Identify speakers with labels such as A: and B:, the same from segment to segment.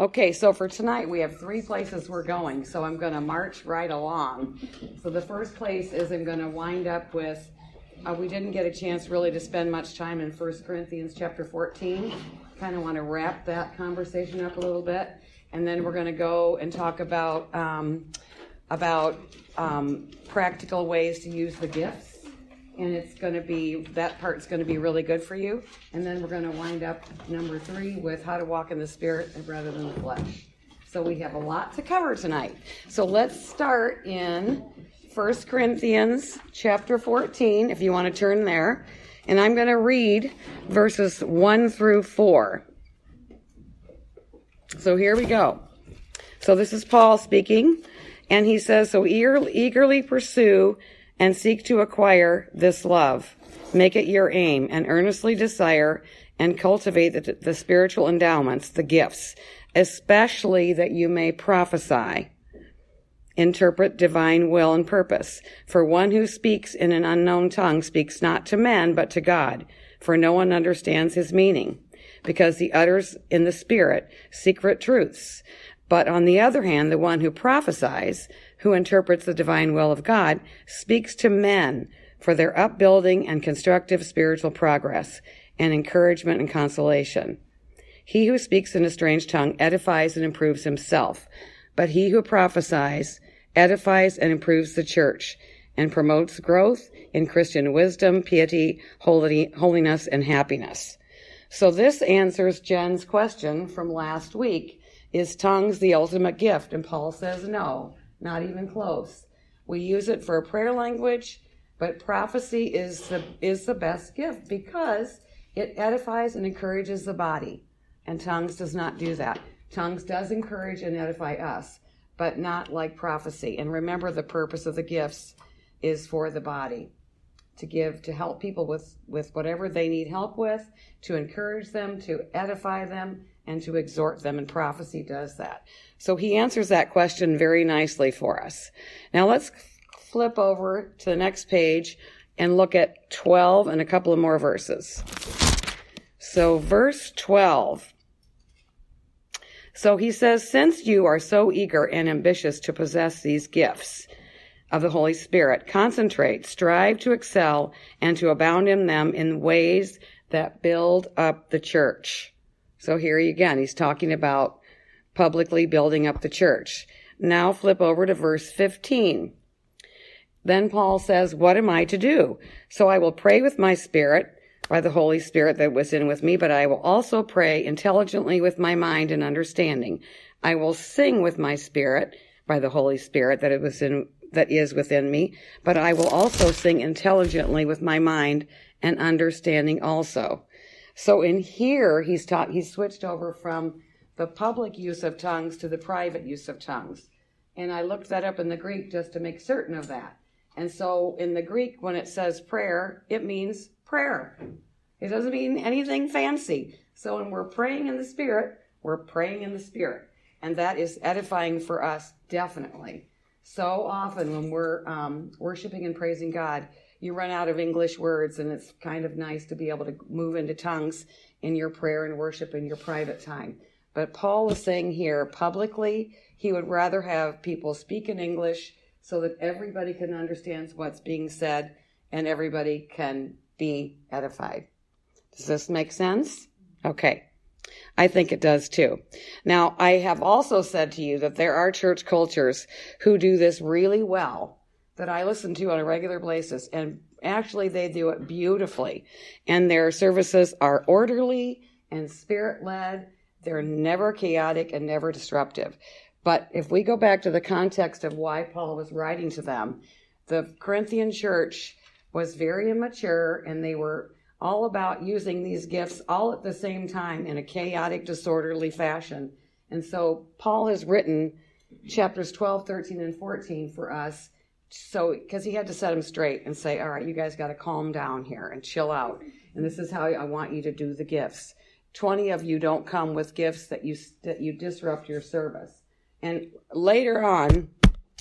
A: Okay, so for tonight we have three places we're going, so I'm going to march right along. So the first place is I'm going to wind up with. Uh, we didn't get a chance really to spend much time in 1 Corinthians chapter 14. Kind of want to wrap that conversation up a little bit, and then we're going to go and talk about um, about um, practical ways to use the gifts and it's going to be that part's going to be really good for you. And then we're going to wind up number three with how to walk in the spirit rather than the flesh. So we have a lot to cover tonight. So let's start in 1 Corinthians chapter 14, if you want to turn there. And I'm going to read verses 1 through 4. So here we go. So this is Paul speaking. And he says, So eagerly pursue and seek to acquire this love. Make it your aim and earnestly desire and cultivate the, the spiritual endowments, the gifts, especially that you may prophesy interpret divine will and purpose. For one who speaks in an unknown tongue speaks not to men, but to God, for no one understands his meaning, because he utters in the Spirit secret truths. But on the other hand, the one who prophesies who interprets the divine will of God, speaks to men for their upbuilding and constructive spiritual progress and encouragement and consolation. He who speaks in a strange tongue edifies and improves himself, but he who prophesies edifies and improves the church and promotes growth in Christian wisdom, piety, holiness, and happiness. So this answers Jen's question from last week. Is tongues the ultimate gift? And Paul says no. Not even close. We use it for a prayer language, but prophecy is the, is the best gift because it edifies and encourages the body. And tongues does not do that. Tongues does encourage and edify us, but not like prophecy. And remember, the purpose of the gifts is for the body to give, to help people with, with whatever they need help with, to encourage them, to edify them, and to exhort them. And prophecy does that. So he answers that question very nicely for us. Now let's flip over to the next page and look at 12 and a couple of more verses. So verse 12. So he says, since you are so eager and ambitious to possess these gifts of the Holy Spirit, concentrate, strive to excel and to abound in them in ways that build up the church. So here again, he's talking about publicly building up the church. Now flip over to verse 15. Then Paul says, What am I to do? So I will pray with my spirit by the Holy Spirit that was in with me, but I will also pray intelligently with my mind and understanding. I will sing with my spirit by the Holy Spirit that it was in that is within me, but I will also sing intelligently with my mind and understanding also. So in here he's taught he's switched over from the public use of tongues to the private use of tongues. And I looked that up in the Greek just to make certain of that. And so in the Greek, when it says prayer, it means prayer. It doesn't mean anything fancy. So when we're praying in the Spirit, we're praying in the Spirit. And that is edifying for us, definitely. So often when we're um, worshiping and praising God, you run out of English words, and it's kind of nice to be able to move into tongues in your prayer and worship in your private time. But Paul is saying here publicly, he would rather have people speak in English so that everybody can understand what's being said and everybody can be edified. Does this make sense? Okay. I think it does too. Now, I have also said to you that there are church cultures who do this really well that I listen to on a regular basis and actually they do it beautifully and their services are orderly and spirit led they're never chaotic and never disruptive. But if we go back to the context of why Paul was writing to them, the Corinthian church was very immature and they were all about using these gifts all at the same time in a chaotic, disorderly fashion. And so Paul has written chapters 12, 13, and 14 for us. So, because he had to set them straight and say, all right, you guys got to calm down here and chill out. And this is how I want you to do the gifts. 20 of you don't come with gifts that you that you disrupt your service. And later on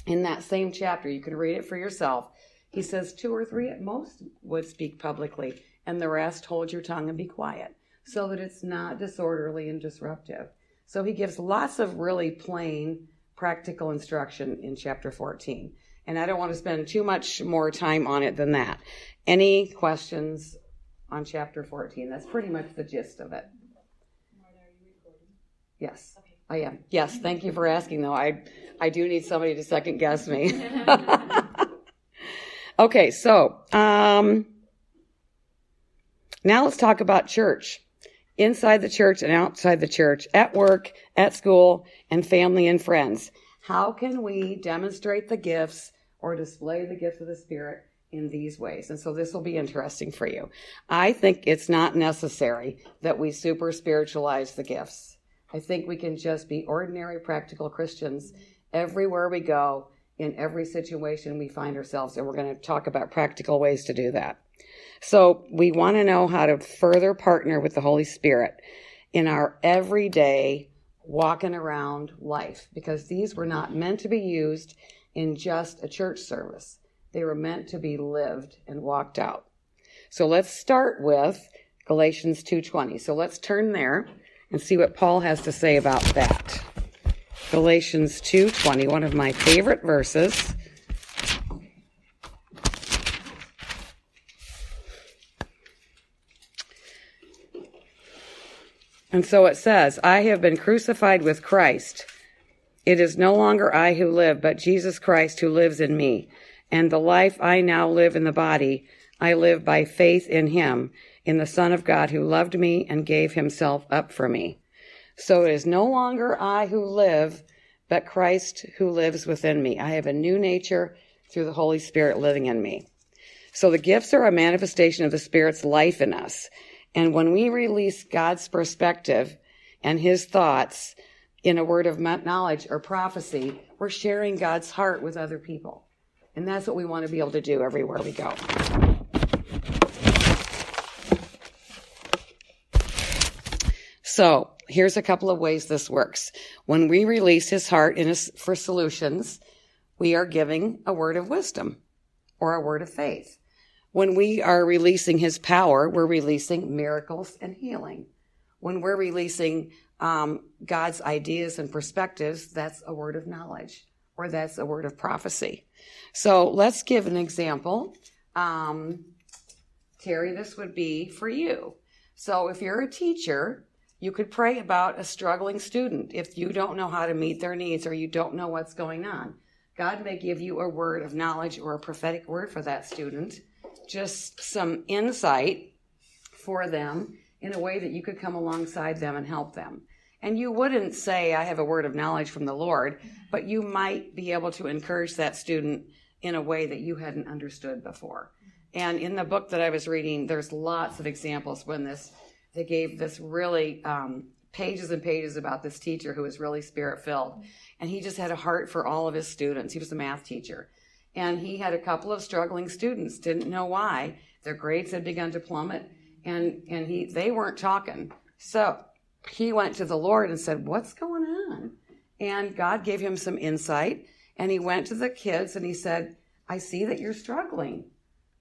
A: in that same chapter, you can read it for yourself. He says two or three at most would speak publicly, and the rest hold your tongue and be quiet, so that it's not disorderly and disruptive. So he gives lots of really plain, practical instruction in chapter 14. And I don't want to spend too much more time on it than that. Any questions on chapter 14? That's pretty much the gist of it. Yes, I am. Yes, thank you for asking, though. I, I do need somebody to second guess me. okay, so um, now let's talk about church. Inside the church and outside the church, at work, at school, and family and friends. How can we demonstrate the gifts or display the gifts of the Spirit in these ways? And so this will be interesting for you. I think it's not necessary that we super spiritualize the gifts. I think we can just be ordinary, practical Christians everywhere we go, in every situation we find ourselves. And we're going to talk about practical ways to do that. So we want to know how to further partner with the Holy Spirit in our everyday walking around life because these were not meant to be used in just a church service. They were meant to be lived and walked out. So let's start with Galatians 2:20. So let's turn there and see what Paul has to say about that. Galatians 2:20, one of my favorite verses. And so it says, I have been crucified with Christ. It is no longer I who live, but Jesus Christ who lives in me. And the life I now live in the body, I live by faith in him, in the Son of God who loved me and gave himself up for me. So it is no longer I who live, but Christ who lives within me. I have a new nature through the Holy Spirit living in me. So the gifts are a manifestation of the Spirit's life in us. And when we release God's perspective and his thoughts, in a word of knowledge or prophecy, we're sharing God's heart with other people. And that's what we want to be able to do everywhere we go. So, here's a couple of ways this works. When we release his heart in his, for solutions, we are giving a word of wisdom or a word of faith. When we are releasing his power, we're releasing miracles and healing. When we're releasing um, God's ideas and perspectives, that's a word of knowledge or that's a word of prophecy. So let's give an example. Um, Terry, this would be for you. So if you're a teacher, you could pray about a struggling student if you don't know how to meet their needs or you don't know what's going on. God may give you a word of knowledge or a prophetic word for that student, just some insight for them in a way that you could come alongside them and help them. And you wouldn't say, I have a word of knowledge from the Lord, but you might be able to encourage that student in a way that you hadn't understood before. And in the book that I was reading, there's lots of examples when this, they gave this really, um, pages and pages about this teacher who was really spirit filled. And he just had a heart for all of his students. He was a math teacher. And he had a couple of struggling students, didn't know why. Their grades had begun to plummet and, and he, they weren't talking. So he went to the Lord and said, What's going on? And God gave him some insight. And he went to the kids and he said, I see that you're struggling.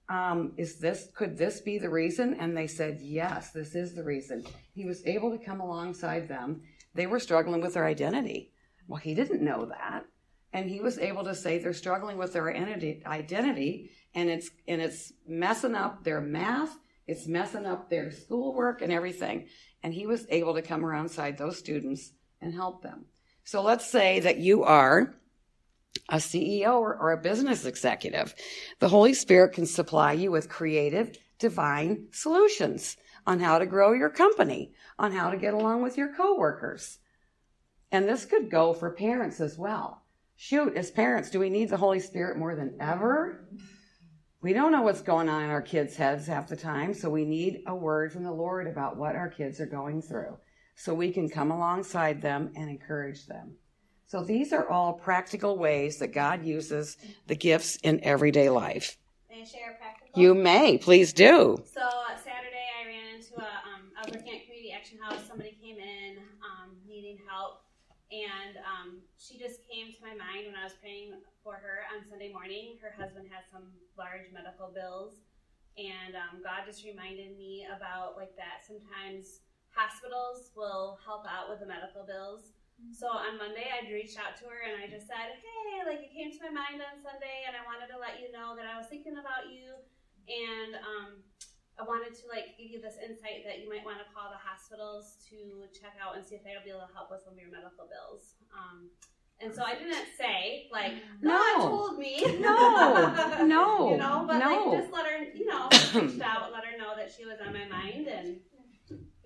A: Um, is this, could this be the reason? And they said, Yes, this is the reason. He was able to come alongside them. They were struggling with their identity. Well, he didn't know that. And he was able to say they're struggling with their identity and it's, and it's messing up their math. It's messing up their schoolwork and everything and he was able to come alongside those students and help them. So let's say that you are a CEO or, or, a business executive. The Holy Spirit can supply you with creative, divine solutions on how to grow your company, on how to get along with your coworkers. And this could go for parents as well. Shoot, as parents, do we need the Holy Spirit more than ever? we don't know what's going on in our kids' heads half the time, so we need a word from the Lord about what our kids are going through so we can come alongside them and encourage them. So these are all practical ways that God uses the gifts in everyday life.
B: May I share a practical?
A: You may, please do.
B: So uh, Saturday I ran into a, um, I was working at Community Action House. Somebody came in um, needing help and um, she just came to my mind when I was praying for her on Sunday morning. Her husband has some large medical bills, and um, God just reminded me about like that. Sometimes hospitals will help out with the medical bills. So on Monday, I reached out to her and I just said, "Hey, like it came to my mind on Sunday, and I wanted to let you know that I was thinking about you, and um, I wanted to like give you this insight that you might want to call the hospitals to check out and see if they'll be able to help with some of your medical bills." Um, and so I didn't say like, "No,
A: No.
B: told me."
A: No, no,
B: you know, but
A: no.
B: like just let her, you know, reached out, let her know that she was on my mind, and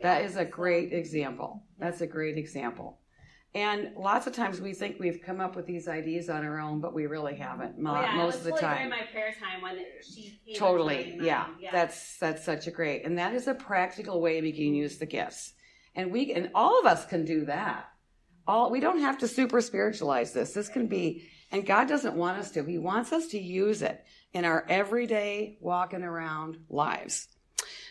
A: That is a great example. That's a great example. And lots of times we think we've come up with these ideas on our own, but we really haven't mo-
B: Oh, yeah,
A: most of the time.
B: during my prayer time when she
A: Totally, yeah.
B: yeah.
A: That's that's such a great, and that is a practical way we can use the gifts, and we and all of us can do that. All we don't have to super spiritualize this. This can be, and God doesn't want us to. He wants us to use it in our everyday walking around lives.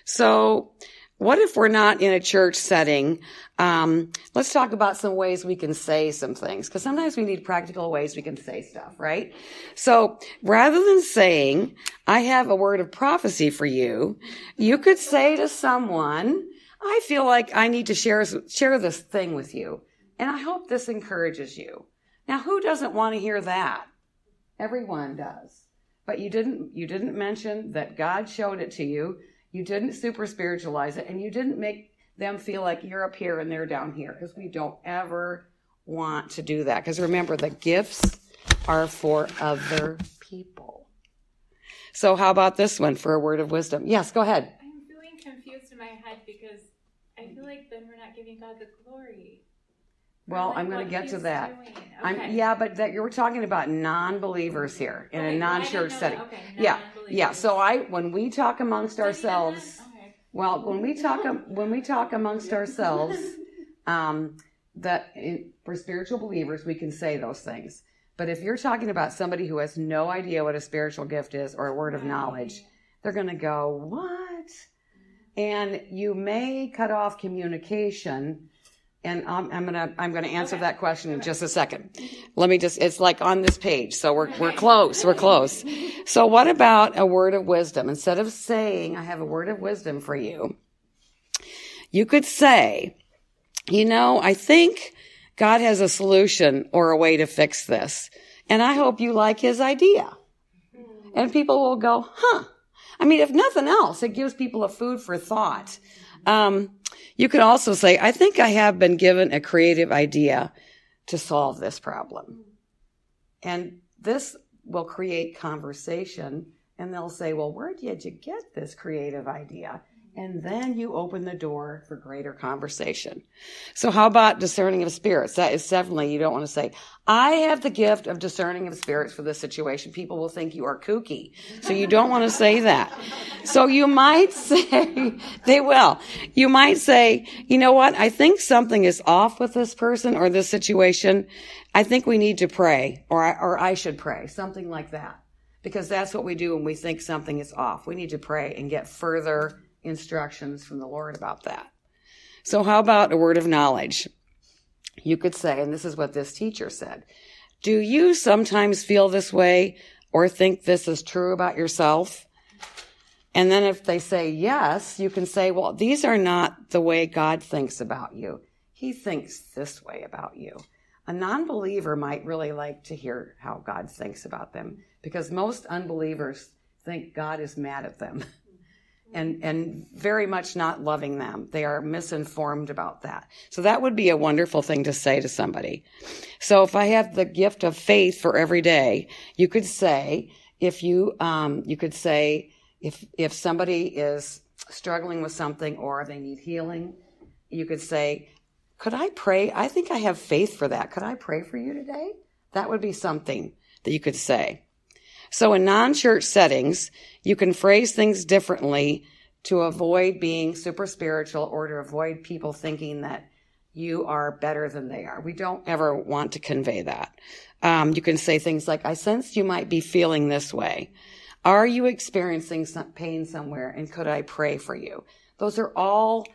A: So, what if we're not in a church setting? Um, let's talk about some ways we can say some things, because sometimes we need practical ways we can say stuff, right? So, rather than saying, I have a word of prophecy for you, you could say to someone, I feel like I need to share, share this thing with you, and I hope this encourages you. Now, who doesn't want to hear that? Everyone does. But you didn't, you didn't mention that God showed it to you. You didn't super spiritualize it and you didn't make them feel like you're up here and they're down here because we don't ever want to do that. Because remember, the gifts are for other people. So, how about this one for a word of wisdom? Yes, go ahead.
C: I'm feeling confused in my head because I feel like then we're not giving God the glory.
A: Well,
C: like,
A: I'm going to get to that.
C: doing.
A: I'm, yeah, but that you're talking about non-believers here in
C: Okay,
A: a non-church setting.
C: Okay,
A: Yeah, yeah. So I, when we talk amongst ourselves.
C: Okay.
A: Well, when we talk when we talk amongst ourselves, um, that in, for spiritual believers, we can say those things. But if you're talking about somebody who has no idea what a spiritual gift is or a word of knowledge, they're going to go, "What?" And you may cut off communication. And I'm, I'm gonna I'm gonna answer that question in just a second. Let me just it's like on this page, so we're we're close, we're close. So what about a word of wisdom? Instead of saying I have a word of wisdom for you, you could say, you know, I think God has a solution or a way to fix this. And I hope you like his idea. And people will go, huh. I mean, if nothing else, it gives people a food for thought. Um, you could also say, I think I have been given a creative idea to solve this problem. And this will create conversation and they'll say, well, where did you get this creative idea? And then you open the door for greater conversation. So how about discerning of spirits? That is definitely, you don't want to say, I have the gift of discerning of spirits for this situation. People will think you are kooky. So you don't want to say that. So you might say, they will. You might say, you know what? I think something is off with this person or this situation. I think we need to pray or I, or I should pray, something like that. Because that's what we do when we think something is off. We need to pray and get further instructions from the Lord about that. So how about a word of knowledge? You could say, and this is what this teacher said, do you sometimes feel this way or think this is true about yourself? And then if they say yes, you can say, well, these are not the way God thinks about you. He thinks this way about you. A non-believer might really like to hear how God thinks about them because most unbelievers think God is mad at them and, and very much not loving them. They are misinformed about that. So that would be a wonderful thing to say to somebody. So if I have the gift of faith for every day, you could say, if you, um, you could say, if, if somebody is struggling with something or they need healing, you could say, could I pray? I think I have faith for that. Could I pray for you today? That would be something that you could say. So in non-church settings, you can phrase things differently to avoid being super spiritual or to avoid people thinking that you are better than they are. We don't ever want to convey that. Um, you can say things like, I sense you might be feeling this way. Are you experiencing some pain somewhere and could I pray for you? Those are all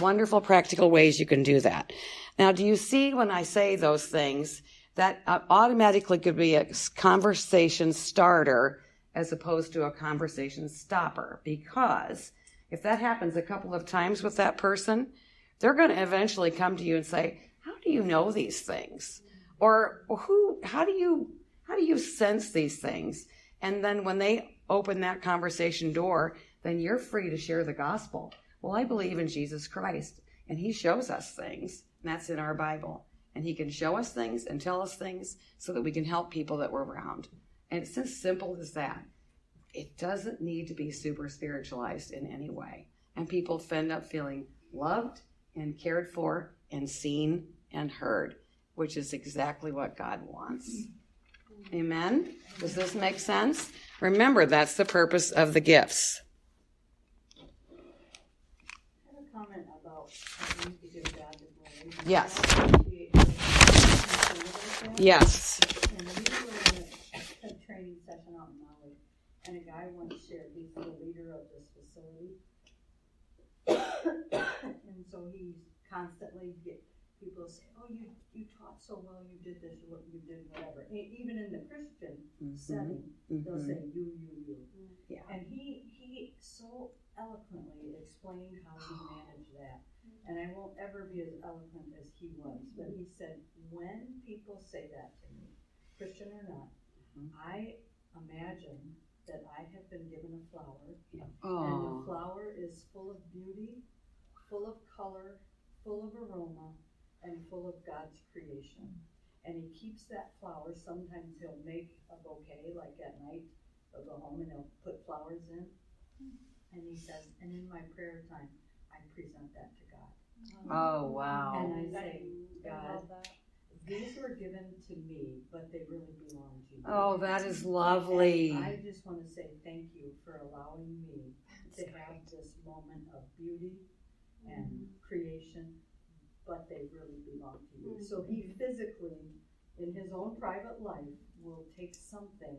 A: wonderful practical ways you can do that. Now, do you see when I say those things that uh, automatically could be a conversation starter as opposed to a conversation stopper? Because if that happens a couple of times with that person, they're going to eventually come to you and say, "How do you know these things?" Or who how do you how do you sense these things? And then when they open that conversation door, then you're free to share the gospel. Well, I believe in Jesus Christ, and he shows us things, and that's in our Bible. And he can show us things and tell us things so that we can help people that we're around. And it's as simple as that. It doesn't need to be super spiritualized in any way. And people end up feeling loved and cared for and seen and heard, which is exactly what God wants. Amen? Does this make sense? Remember, that's the purpose of the gifts.
D: I have a comment about I need to give God the glory.
A: Yes.
D: Appreciate your concern about that.
A: Yes.
D: And we were in a, a training session out in Maui, and a guy once shared, he's the leader of this facility. and so he's constantly get people say, "Oh, you you taught so well, you did this, what you did, whatever." E- even in the Christian setting, they'll
A: Mhm.
D: say, "You, you, you."
A: Yeah.
D: And he he so eloquently explained how he managed that. And I won't ever be as eloquent as he was, but he said, when people say that to me, Christian or not,
A: Mhm.
D: I imagine that I have been given a flower, and the flower is full of beauty, full of color, full of aroma, and full of God's creation. And he keeps that flower. Sometimes he'll make a bouquet, like at night, he'll go home and he'll put flowers in. And he says, and in my prayer time, I present that to God.
A: Um, oh wow.
D: And I say, God, these were given to me, but they really belong to you.
A: Oh, that is lovely.
D: And I just want to say thank you for allowing me to have this moment of beauty and mm-hmm. creation, but they really belong to you. So he mm-hmm. physically, in his own private life, will take something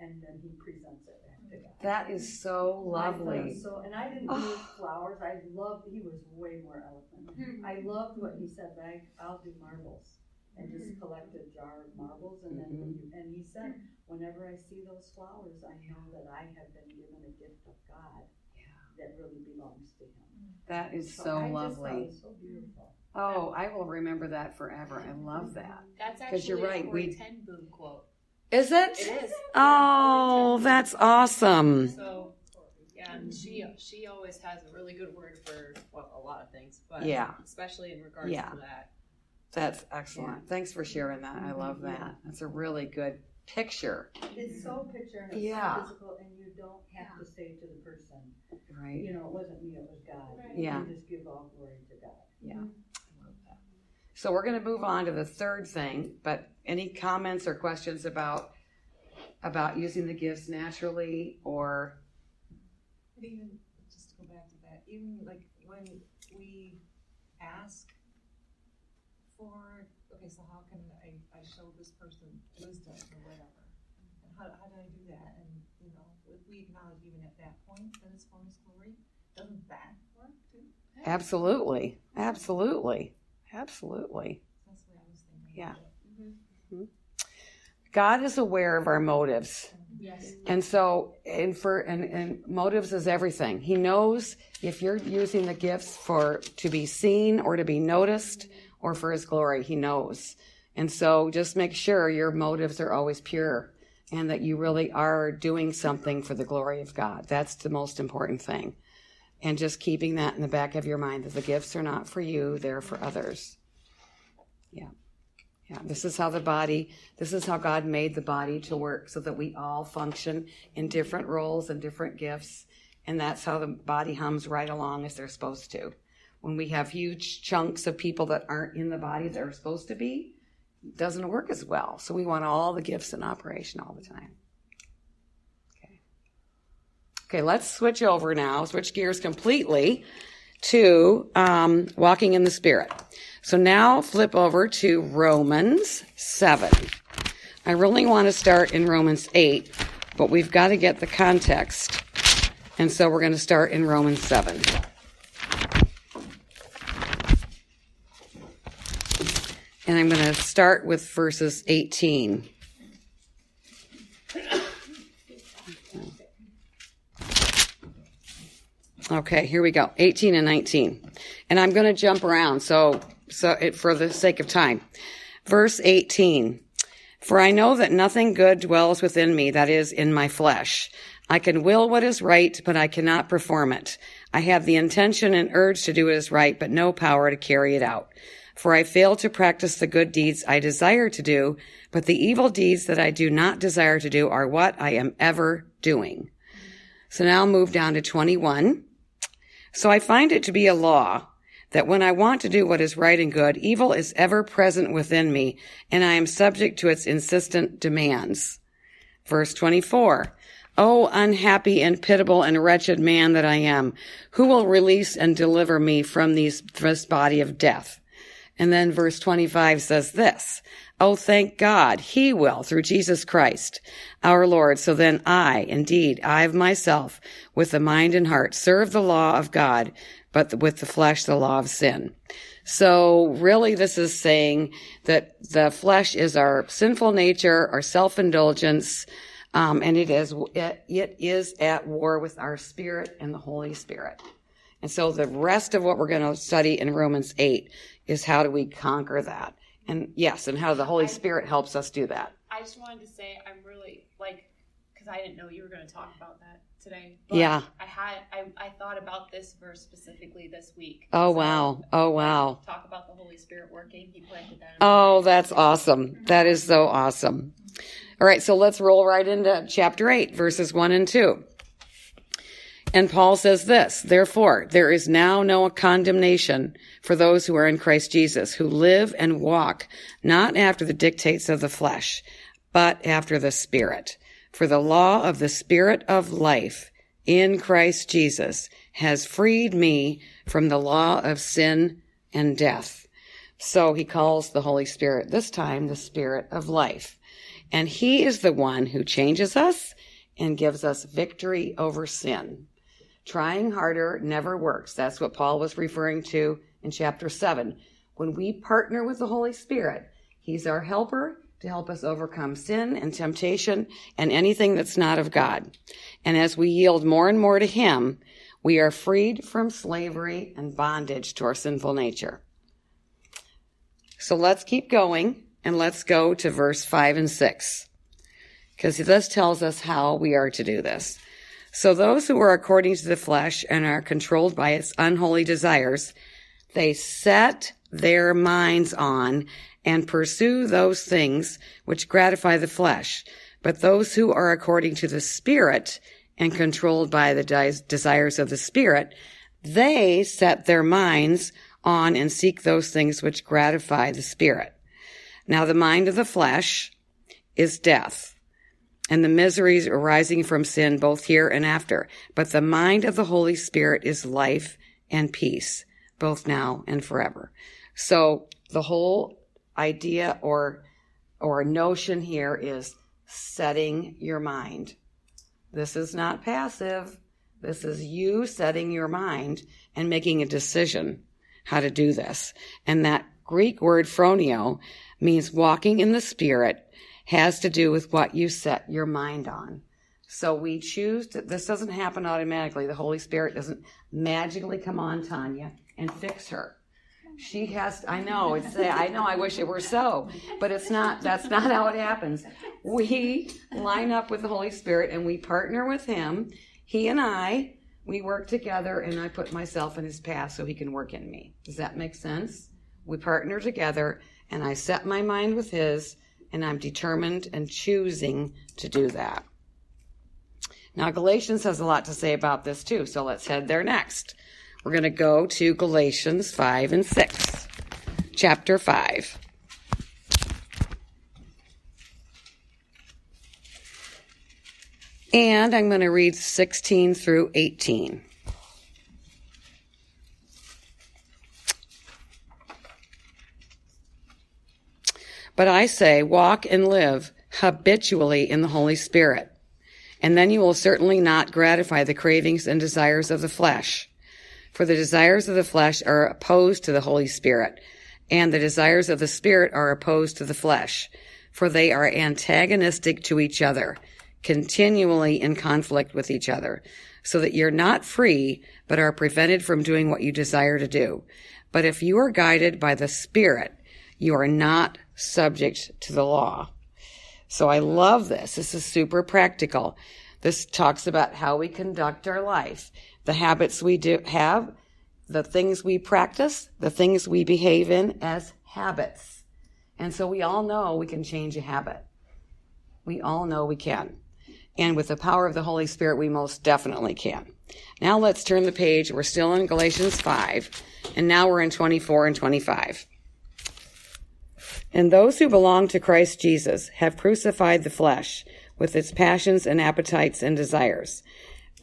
D: and then he presents it back to God.
A: That is so
D: I thought it
A: lovely.
D: was So, and I didn't do flowers. I loved. He was way more eloquent. Hmm. I loved what he said. But I, I'll do marbles and hmm. just collect a jar of marbles, and then mm-hmm. when you, and he said, hmm. whenever I see those flowers, I know that I have been given a gift of God that really belongs to Him.
A: That is
D: I
A: so
D: just it
A: lovely.
D: was so beautiful.
A: Oh, I will remember that forever. I love that.
C: That's
A: 'Cause you're
C: actually
A: right,
C: a Corrie
A: we-
C: Ten Boom quote.
A: Is it?
C: It is.
A: Oh, that's awesome.
E: So, yeah, and she she always has a really good word for well, a lot of things, but
A: Yeah.
E: especially in regards
A: Yeah.
E: to that.
A: That's excellent. Thanks for sharing that. I love that. That's a really good picture,
D: It's so picture and it's
A: Yeah.
D: so physical, and you don't have to say to the person,
A: right?
D: you know, it wasn't me, it was God.
C: Right.
A: Yeah.
D: You just give all glory to God.
A: Yeah. Mm-hmm. So we're going to move on to the third thing, but any comments or questions about about using the gifts naturally or
F: even, just to go back to that, even like when we ask for, okay, so how can I, I show this person wisdom or whatever? And how, how do I do that? And, you know, if we acknowledge even at that point that it's for His glory, doesn't that work too?
A: absolutely, absolutely, absolutely.
F: That's way I was thinking.
A: Yeah.
F: about it.
A: God is aware of our motives.
C: Yes.
A: And so, and for and, and motives is everything. He knows if you're using the gifts for to be seen or to be noticed or for His glory. He knows, and so just make sure your motives are always pure and that you really are doing something for the glory of God. That's the most important thing, and just keeping that in the back of your mind that the gifts are not for you; they're for others. Yeah. Yeah, this is how the body, this is how God made the body to work so that we all function in different roles and different gifts. And that's how the body hums right along as they're supposed to. When we have huge chunks of people that aren't in the body that are supposed to be, it doesn't work as well. So we want all the gifts in operation all the time. Okay. Let's switch over now, switch gears completely to um, walking in the Spirit. So now flip over to Romans 7. I really want to start in Romans 8, but we've got to get the context. And so we're going to start in Romans 7. And I'm going to start with verses 18. Okay, here we go. 18 and 19. And I'm going to jump around so so it, for the sake of time. Verse 18. For I know that nothing good dwells within me, that is, in my flesh. I can will what is right, but I cannot perform it. I have the intention and urge to do what is right, but no power to carry it out. For I fail to practice the good deeds I desire to do, but the evil deeds that I do not desire to do are what I am ever doing. So now move down to 21. So I find it to be a law that when I want to do what is right and good, evil is ever present within me, and I am subject to its insistent demands. Verse 24. Oh, unhappy and pitiable and wretched man that I am, who will release and deliver me from these, this body of death? And then verse 25 says this, Oh, thank God, he will through Jesus Christ, our Lord. So then I, indeed, I of myself, with the mind and heart, serve the law of God, but with the flesh, the law of sin. So really this is saying that the flesh is our sinful nature, our self-indulgence, um, and it is, it, it is at war with our spirit and the Holy Spirit. And so the rest of what we're going to study in Romans 8 is how do we conquer that? And yes, and how the Holy Spirit helps us do that.
E: I just wanted to say I'm really like because I didn't know you were going to talk about that today.
A: Yeah.
E: I had I, I thought about this verse specifically this week.
A: Oh,
E: So,
A: wow. Oh, wow.
E: Talk about the Holy Spirit working. He planted that.
A: Oh, that's awesome. That is so awesome. Mm-hmm. All right, so let's roll right into chapter 8, verses 1 and 2. And Paul says this, therefore, there is now no condemnation for those who are in Christ Jesus, who live and walk not after the dictates of the flesh, but after the Spirit. For the law of the Spirit of life in Christ Jesus has freed me from the law of sin and death. So he calls the Holy Spirit, this time the Spirit of life. And he is the one who changes us and gives us victory over sin. Trying harder never works. That's what Paul was referring to in chapter 7. When we partner with the Holy Spirit, he's our helper to help us overcome sin and temptation and anything that's not of God. And as we yield more and more to him, we are freed from slavery and bondage to our sinful nature. So let's keep going and let's go to verse 5 and 6. Because this tells us how we are to do this. So those who are according to the flesh and are controlled by its unholy desires, they set their minds on and pursue those things which gratify the flesh. But those who are according to the Spirit and controlled by the des- desires of the Spirit, they set their minds on and seek those things which gratify the Spirit. Now the mind of the flesh is death and the miseries arising from sin both here and after. But the mind of the Holy Spirit is life and peace, both now and forever. So the whole idea or, or notion here is setting your mind. This is not passive. This is you setting your mind and making a decision how to do this. And that Greek word phroneo means walking in the spirit has to do with what you set your mind on. So we choose to, this doesn't happen automatically. The Holy Spirit doesn't magically come on Tanya and fix her. She has, I know, it's, I know, I wish it were so, but it's not, that's not how it happens. We line up with the Holy Spirit and we partner with Him. He and I, we work together and I put myself in His path so He can work in me. Does that make sense? We partner together and I set my mind with His and I'm determined and choosing to do that. Now, Galatians has a lot to say about this too, so let's head there next. We're going to go to Galatians 5 and 6, chapter 5. And I'm going to read 16 through 18. But I say, walk and live habitually in the Holy Spirit. And then you will certainly not gratify the cravings and desires of the flesh. For the desires of the flesh are opposed to the Holy Spirit, and the desires of the Spirit are opposed to the flesh, for they are antagonistic to each other, continually in conflict with each other, so that you're not free, but are prevented from doing what you desire to do. But if you are guided by the Spirit, you are not subject to the law. So I love this. This is super practical. This talks about how we conduct our life, the habits we do have, the things we practice, the things we behave in as habits. And so we all know we can change a habit. We all know we can. And with the power of the Holy Spirit, we most definitely can. Now let's turn the page. We're still in Galatians 5, and now we're in 24 and 25. And those who belong to Christ Jesus have crucified the flesh with its passions and appetites and desires.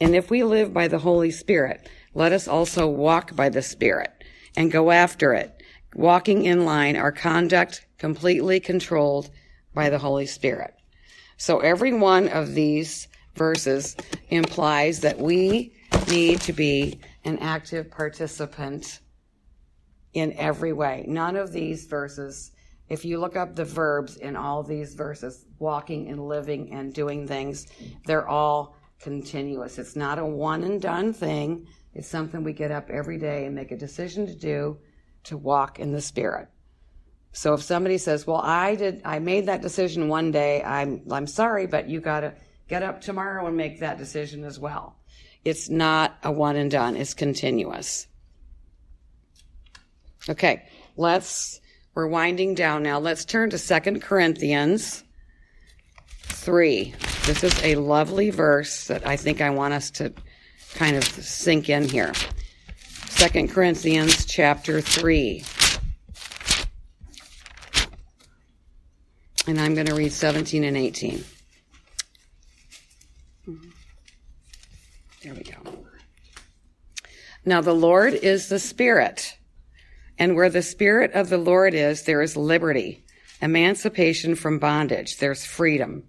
A: And if we live by the Holy Spirit, let us also walk by the Spirit and go after it, walking in line, our conduct completely controlled by the Holy Spirit. So every one of these verses implies that we need to be an active participant in every way. None of these verses, if you look up the verbs in all these verses, walking and living and doing things, they're all continuous. It's not a one and done thing. It's something we get up every day and make a decision to do to walk in the spirit. So if somebody says, "Well, I did I made that decision one day. I'm I'm sorry, but you got to get up tomorrow and make that decision as well." It's not a one and done. It's continuous. Okay, let's we're winding down now. Let's turn to Second Corinthians 3. This is a lovely verse that I think I want us to kind of sink in here. Second Corinthians chapter 3. And I'm going to read 17 and 18. There we go. Now the Lord is the Spirit, and where the Spirit of the Lord is, there is liberty, emancipation from bondage, there's freedom.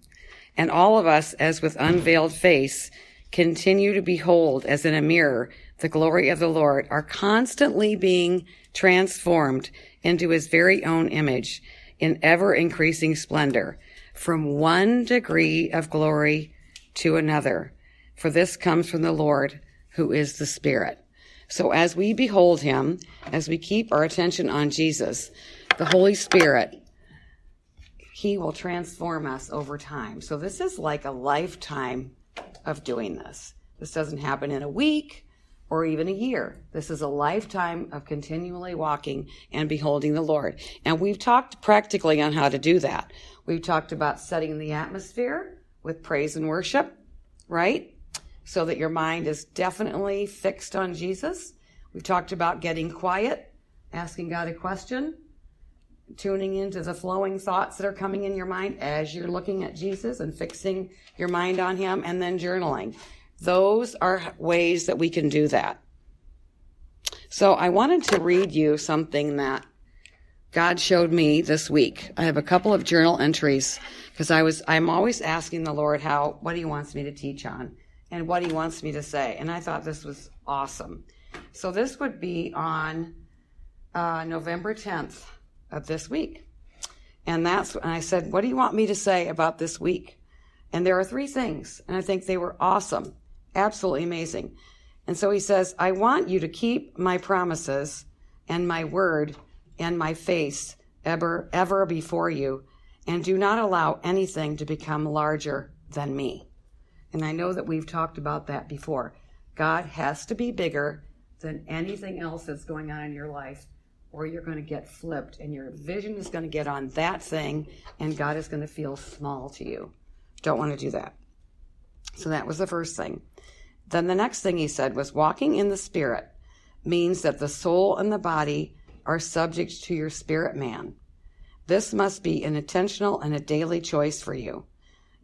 A: And all of us, as with unveiled face, continue to behold as in a mirror the glory of the Lord, are constantly being transformed into his very own image in ever increasing splendor from one degree of glory to another. For this comes from the Lord who is the Spirit. So as we behold him, as we keep our attention on Jesus, the Holy Spirit, he will transform us over time. So this is like a lifetime of doing this. This doesn't happen in a week or even a year. This is a lifetime of continually walking and beholding the Lord. And we've talked practically on how to do that. We've talked about setting the atmosphere with praise and worship, right? So that your mind is definitely fixed on Jesus. We've talked about getting quiet, asking God a question, tuning into the flowing thoughts that are coming in your mind as you're looking at Jesus and fixing your mind on Him, and then journaling. Those are ways that we can do that. So I wanted to read you something that God showed me this week. I have a couple of journal entries because I was, I'm always asking the Lord how, what he wants me to teach on and what he wants me to say. And I thought this was awesome. So this would be on uh, November 10th of this week. And that's when I said, what do you want me to say about this week? And there are three things. And I think they were awesome. Absolutely amazing. And so he says, I want you to keep my promises and my word and my face ever, ever before you, and do not allow anything to become larger than me. And I know that we've talked about that before. God has to be bigger than anything else that's going on in your life, or you're going to get flipped and your vision is going to get on that thing, and God is going to feel small to you. Don't want to do that. So that was the first thing. Then the next thing he said was walking in the spirit means that the soul and the body are subject to your spirit man. This must be an intentional and a daily choice for you.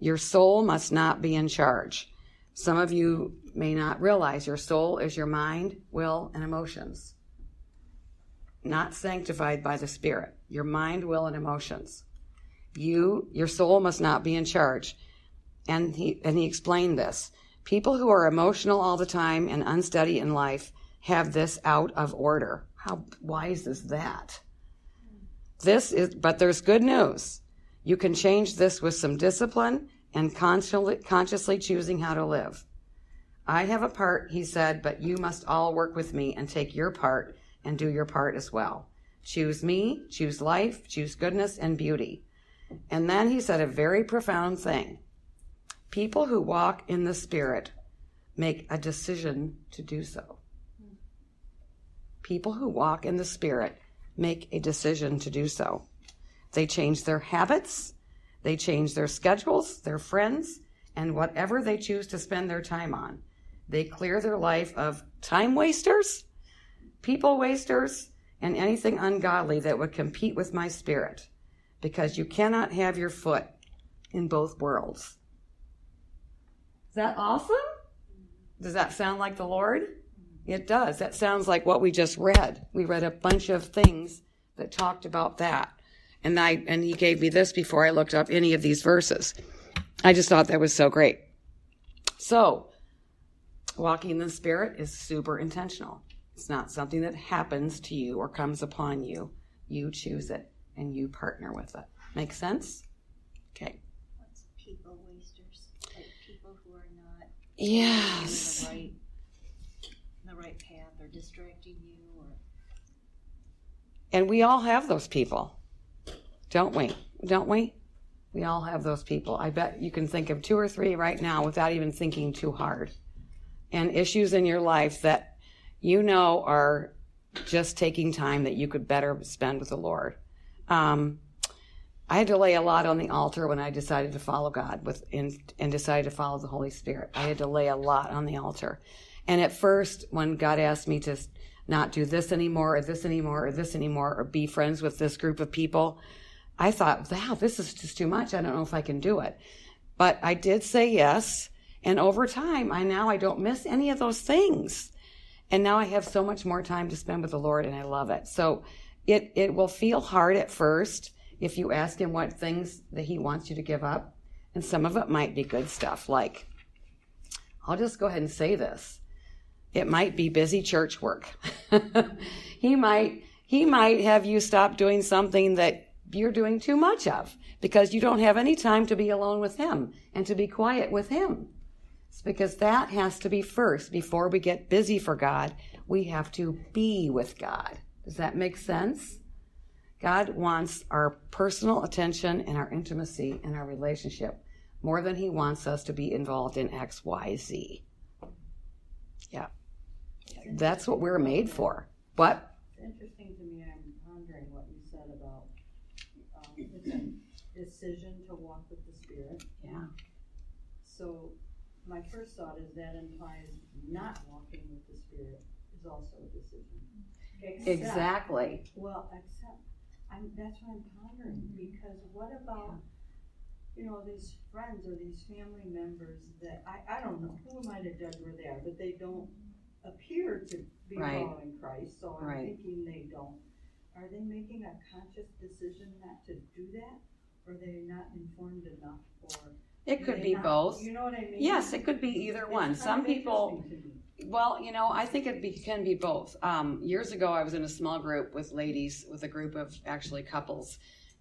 A: Your soul must not be in charge. Some of you may not realize your soul is your mind, will, and emotions. Not sanctified by the spirit. Your mind, will, and emotions. You, your soul must not be in charge. And he, and he explained this. People who are emotional all the time and unsteady in life have this out of order. How wise is that? This is, but there's good news. You can change this with some discipline and consciously, choosing how to live. I have a part, he said, but you must all work with me and take your part and do your part as well. Choose me, choose life, choose goodness and beauty. And then he said a very profound thing. People who walk in the Spirit make a decision to do so. People who walk in the Spirit make a decision to do so. They change their habits, they change their schedules, their friends, and whatever they choose to spend their time on. They clear their life of time wasters, people wasters, and anything ungodly that would compete with my spirit, because you cannot have your foot in both worlds. Is that awesome? Does that sound like the Lord? It does. That sounds like what we just read. We read a bunch of things that talked about that. And I and he gave me this before I looked up any of these verses. I just thought that was so great. So, walking in the spirit is super intentional. It's not something that happens to you or comes upon you. You choose it and you partner with it. Make sense? Okay.
G: What's people wasters? Like people who are not
A: Yes.
G: in the right, the right path or distracting you or
A: And we all have those people, don't we? Don't we? We all have those people. I bet you can think of two or three right now without even thinking too hard. And issues in your life that you know are just taking time that you could better spend with the Lord. Um, I had to lay a lot on the altar when I decided to follow God with and, and decided to follow the Holy Spirit. I had to lay a lot on the altar. And at first, when God asked me to not do this anymore, or this anymore, or this anymore, or be friends with this group of people, I thought, wow, this is just too much. I don't know if I can do it. But I did say yes. And over time, I now I don't miss any of those things. And now I have so much more time to spend with the Lord and I love it. So it, it will feel hard at first if you ask him what things that he wants you to give up. And some of it might be good stuff like, I'll just go ahead and say this. It might be busy church work. he might, he might have you stop doing something that you're doing too much of because you don't have any time to be alone with him and to be quiet with him. It's because that has to be first. Before we get busy for God, we have to be with God. Does that make sense? God wants our personal attention and our intimacy and our relationship more than he wants us to be involved in X, Y, Z. Yeah. That's what we're made for. What?
D: It's interesting to me, I'm pondering what you said about, um, it's a decision to walk with the Spirit.
A: Yeah.
D: So my first thought is that implies not walking with the Spirit is also a decision. Except-
A: Exactly.
D: Well, except, I'm, that's what I'm pondering, mm-hmm. because what about, you know, these friends or these family members that, I, I don't know, who am I to judge where they are, but they don't appear to be
A: Right.
D: following Christ, so I'm
A: Right.
D: thinking they don't. Are they making a conscious decision not to do that, or they not informed enough, or?
A: It could be
D: not-
A: both.
D: You know what I mean?
A: Yes, it could be either
D: It's
A: one. Some people,
D: interesting to me.
A: Well, you know, I think it be, can be both. Um, years ago, I was in a small group with ladies, with a group of actually couples,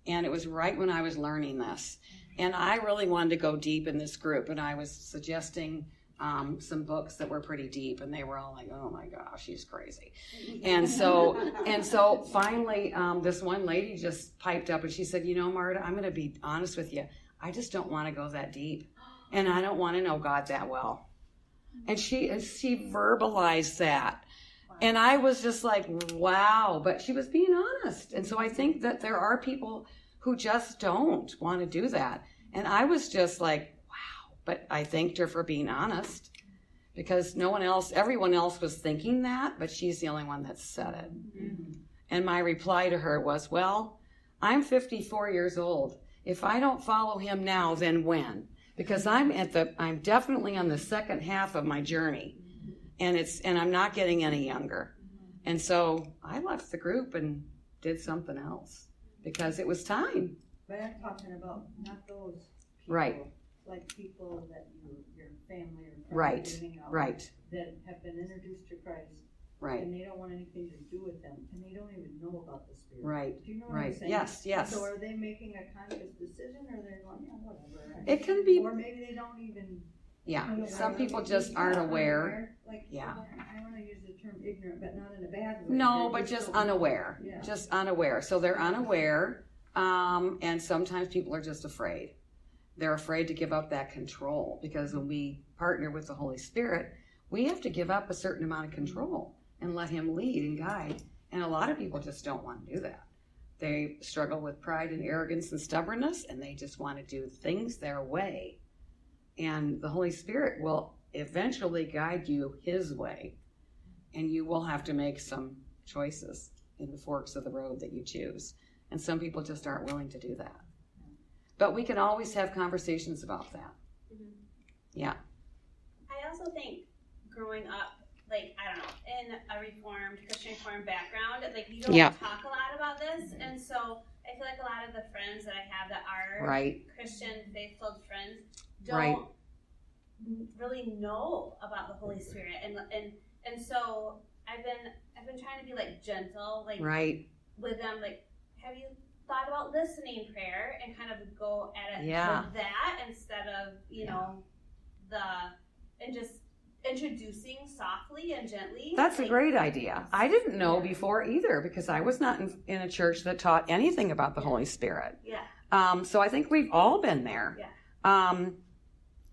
A: and it was right when I was learning this. And I really wanted to go deep in this group, and I was suggesting um, some books that were pretty deep, and they were all like, "Oh my gosh, she's crazy." And so, and so, finally, um, this one lady just piped up, and she said, "You know, Marta, I'm going to be honest with you. I just don't want to go that deep, and I don't want to know God that well." And she she verbalized that. And I was just like, wow, but she was being honest. And so I think that there are people who just don't want to do that. And I was just like, but I thanked her for being honest because no one else, everyone else was thinking that, but she's the only one that said it. Mm-hmm. And my reply to her was, well, I'm 54 years old. If I don't follow him now, then when? Because I'm at the, I'm definitely on the second half of my journey, and it's, and I'm not getting any younger. Mm-hmm. And so I left the group and did something else because it was time.
D: But I'm talking about not those people.
A: Right.
D: Like people that you, your family or friends
A: Right,
D: you hang out with
A: Right,
D: That have been introduced to Christ
A: Right.
D: And they don't want anything to do with them, and they don't even know about the spirit.
A: Right,
D: Do you know what I'm
A: right.
D: saying?
A: Yes, yes.
D: So are they making a conscious decision, or they're going, yeah, whatever?
A: It can be-
D: Or maybe they don't even.
A: Yeah. Some
D: don't
A: people
D: know,
A: just aren't aware.
D: Like,
A: Yeah.
D: I don't wanna use the term ignorant, but not in a bad way.
A: No,
D: They're
A: but just
D: so-
A: unaware.
D: Yeah.
A: Just unaware. So they're unaware. Um, and sometimes people are just afraid. They're afraid to give up that control because when we partner with the Holy Spirit, we have to give up a certain amount of control and let Him lead and guide. And a lot of people just don't want to do that. They struggle with pride and arrogance and stubbornness, and they just want to do things their way. And the Holy Spirit will eventually guide you His way, and you will have to make some choices in the forks of the road that you choose. And some people just aren't willing to do that. But we can always have conversations about that.
B: Mhm.
A: Yeah.
B: I also think growing up, like I don't know, in a reformed Christian reformed background, like you don't
A: Yeah.
B: talk a lot about this, and so I feel like a lot of the friends that I have that are
A: Right.
B: Christian faith-filled friends don't
A: Right.
B: really know about the Holy Spirit, and and and so I've been I've been trying to be like gentle, like
A: Right.
B: with them, like have you thought about listening prayer and kind of go at it
A: Yeah.
B: with that instead of you know the and just introducing softly and gently.
A: That's a great idea. I didn't know before either because I was not in, in a church that taught anything about the Holy Spirit.
B: Yeah,
A: Um, so I think we've all been there.
B: Yeah.
A: Um,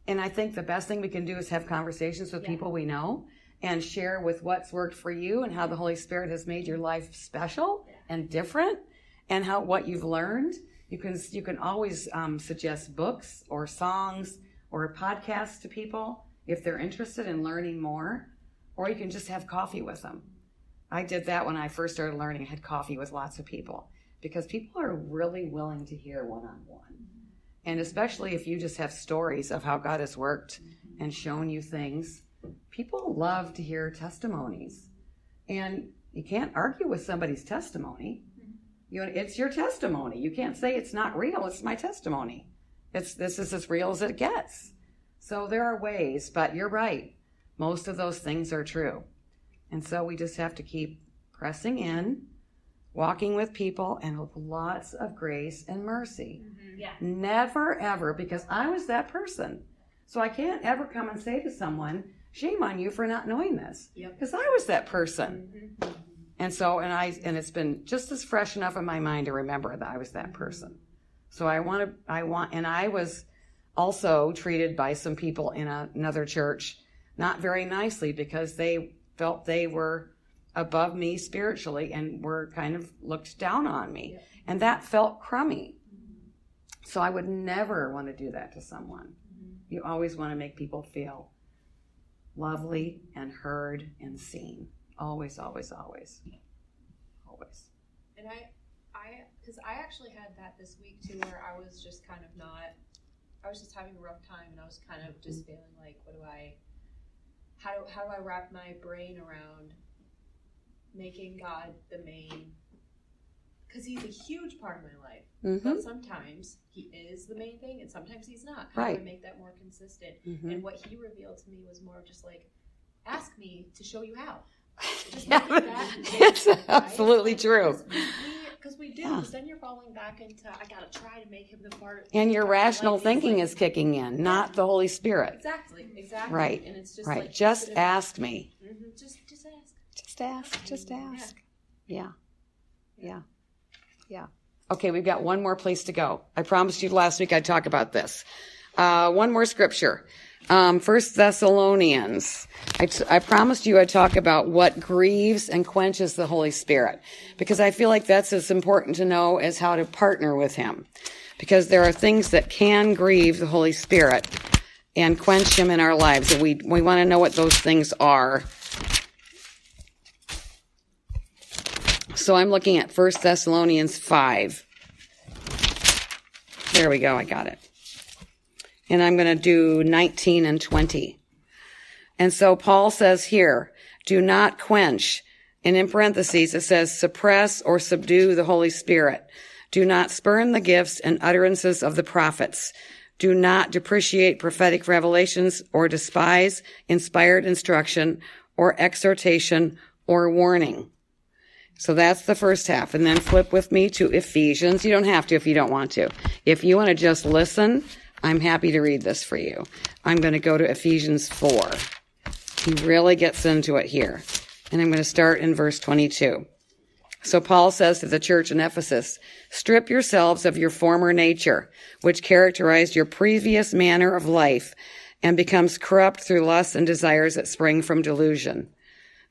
A: and I think the best thing we can do is have conversations with
B: Yeah.
A: people we know and share with what's worked for you and how the Holy Spirit has made your life special
B: Yeah.
A: and different and how what you've learned. You can you can always um, suggest books or songs or podcasts to people if they're interested in learning more, or you can just have coffee with them. I did that when I first started learning. I had coffee with lots of people because people are really willing to hear one on one. And especially if you just have stories of how God has worked and shown you things, people love to hear testimonies. And you can't argue with somebody's testimony. You it's your testimony. You can't say it's not real. It's my testimony. It's this is as real as it gets. So there are ways, but you're right. Most of those things are true. And so we just have to keep pressing in, walking with people, and with lots of grace and mercy. Mm-hmm.
B: yeah,
A: Never ever, because I was that person. So I can't ever come and say to someone, shame on you for not knowing this.
D: Yep.
A: Because I was that person. Mm-hmm. And so, and I, and it's been just as fresh enough in my mind to remember that I was that person. So I want to, I want, and I was also treated by some people in a, another church not very nicely because they felt they were above me spiritually and were kind of looked down on me. And that felt crummy. So I would never want to do that to someone. Mm-hmm. You always want to make people feel lovely and heard and seen. Always, always, always. Always.
E: And I, I, because I actually had that this week too, where I was just kind of not, I was just having a rough time, and I was kind of just feeling like, what do I, how do how do I wrap my brain around making God the main? Because He's a huge part of my life,
A: Mm-hmm.
E: but sometimes He is the main thing, and sometimes He's not. How do
A: Right.
E: I make that more consistent?
A: Mm-hmm.
E: And what He revealed to me was more of just like, ask me to show you how.
A: Yeah, it's
E: right?
A: absolutely true.
E: Because we do,
A: Yeah.
E: because then you're falling back into I gotta try to make him the part.
A: And your
E: part of my
A: rational. Thinking is kicking in, not the Holy Spirit.
E: exactly, exactly,
A: Right,
E: And it's just
A: Right.
E: like
A: Just ask me.
E: Mhm, Just, just ask.
A: Just ask. Just
E: Yeah.
A: ask. Yeah. Yeah. Yeah. Okay, we've got one more place to go. I promised you last week I'd talk about this. Uh, one more scripture. Um, First Thessalonians. I, t- I promised you I'd talk about what grieves and quenches the Holy Spirit because I feel like that's as important to know as how to partner with Him. Because there are things that can grieve the Holy Spirit and quench Him in our lives, and we we want to know what those things are. So I'm looking at First Thessalonians 5. There we go, I got it. And I'm going to do 19 and 20. And so Paul says here, do not quench. And in parentheses, it says suppress or subdue the Holy Spirit. Do not spurn the gifts and utterances of the prophets. Do not depreciate prophetic revelations or despise inspired instruction or exhortation or warning. So that's the first half. And then flip with me to Ephesians. You don't have to if you don't want to. If you want to just listen, I'm happy to read this for you. I'm going to go to Ephesians 4. He really gets into it here. And I'm going to start in verse 22. So Paul says to the church in Ephesus, strip yourselves of your former nature, which characterized your previous manner of life and becomes corrupt through lusts and desires that spring from delusion.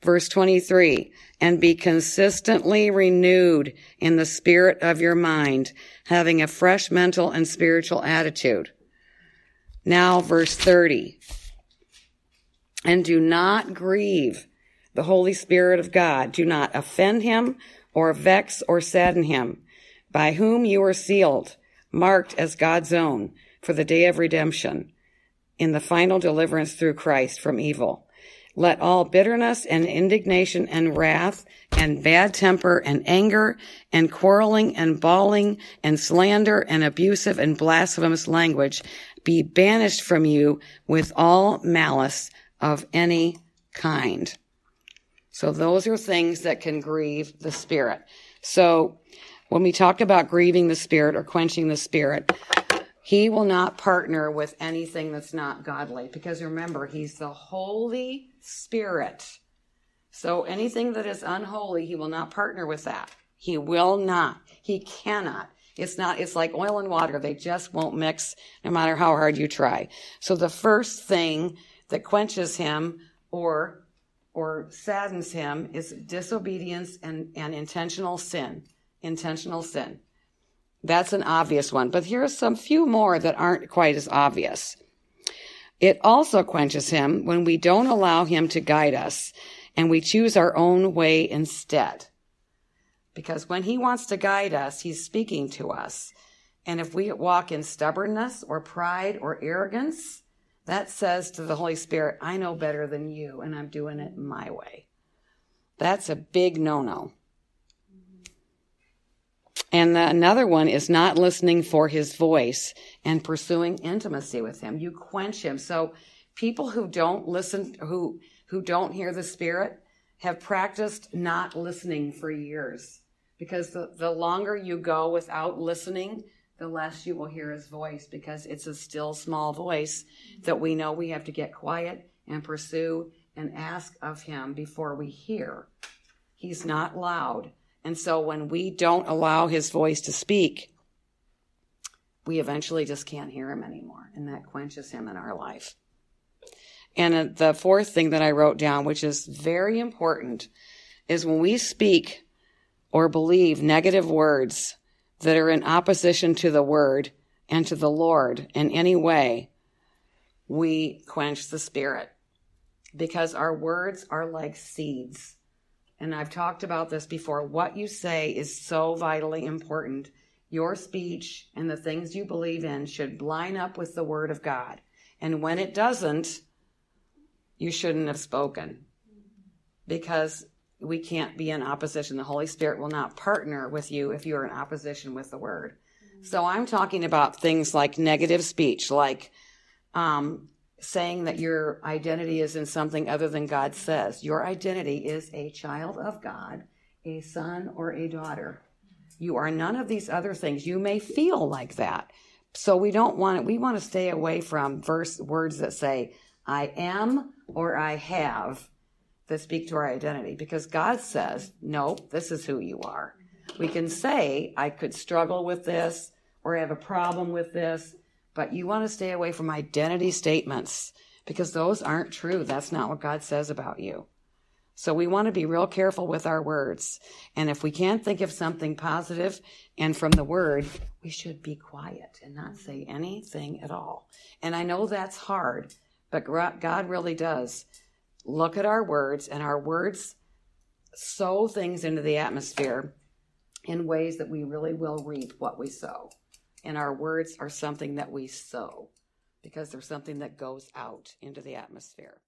A: Verse 23, and be consistently renewed in the spirit of your mind, having a fresh mental and spiritual attitude. Now, verse 30, and do not grieve the Holy Spirit of God. Do not offend him or vex or sadden him, by whom you are sealed, marked as God's own for the day of redemption in the final deliverance through Christ from evil. Let all bitterness and indignation and wrath and bad temper and anger and quarreling and bawling and slander and abusive and blasphemous language be banished from you with all malice of any kind. So those are things that can grieve the spirit. So when we talk about grieving the spirit or quenching the spirit, he will not partner with anything that's not godly because remember, he's the Holy Spirit. So anything that is unholy, he will not partner with that. He will not. He cannot. It's not, it's like oil and water. They just won't mix no matter how hard you try. So the first thing that quenches him or, or saddens him is disobedience and, and intentional sin. Intentional sin. That's an obvious one, but here are some few more that aren't quite as obvious. It also quenches him when we don't allow him to guide us and we choose our own way instead. Because when he wants to guide us, he's speaking to us. And if we walk in stubbornness or pride or arrogance, that says to the Holy Spirit, I know better than you and I'm doing it my way. That's a big no no. And the, another one is not listening for his voice and pursuing intimacy with him. You quench him. So people who don't listen, who, who don't hear the spirit have practiced not listening for years because the, the longer you go without listening, the less you will hear his voice because it's a still small voice that we know we have to get quiet and pursue and ask of him before we hear. He's not loud. And so when we don't allow his voice to speak, we eventually just can't hear him anymore. And that quenches him in our life. And uh, the fourth thing that I wrote down, which is very important, is when we speak or believe negative words that are in opposition to the word and to the Lord in any way, we quench the spirit because our words are like seeds and I've talked about this before, what you say is so vitally important. Your speech and the things you believe in should line up with the Word of God. And when it doesn't, you shouldn't have spoken because we can't be in opposition. The Holy Spirit will not partner with you if you're in opposition with the Word. So I'm talking about things like negative speech, like um, saying that your identity is in something other than God says. Your identity is a child of God, a son or a daughter. You are none of these other things. You may feel like that. So we don't want it. We want to stay away from verse words that say, I am or I have that speak to our identity because God says, no, this is who you are. We can say, I could struggle with this or I have a problem with this but you want to stay away from identity statements because those aren't true. That's not what God says about you. So we want to be real careful with our words. And if we can't think of something positive and from the word, we should be quiet and not say anything at all. And I know that's hard, but God really does look at our words and our words sow things into the atmosphere in ways that we really will reap what we sow. And our words are something that we sow because they're something that goes out into the atmosphere.